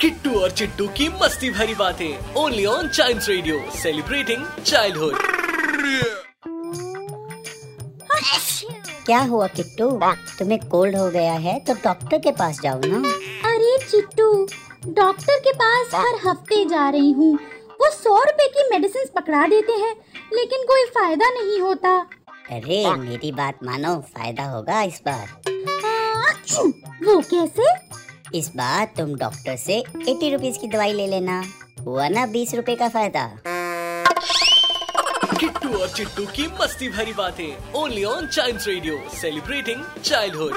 किट्टू और चिट्टू की मस्ती भरी बातें only on child radio celebrating childhood क्या हुआ किट्टू? तुम्हें कोल्ड हो गया है तो डॉक्टर के पास जाओ ना। अरे चिट्टू डॉक्टर के पास हर हफ़्ते जा रही हूँ। वो सौ रुपए की मेडिसिन पकड़ा देते हैं लेकिन कोई फ़ायदा नहीं होता। अरे मेरी बात मानो फ़ायदा होगा इस बार। वो कैसे? इस बार तुम डॉक्टर से एटी रुपीज़ की दवाई ले लेना हुआ ना बीस रुपए का फ़ायदा। किट्टू और चिट्टू की मस्ती भरी बातें only on child radio celebrating childhood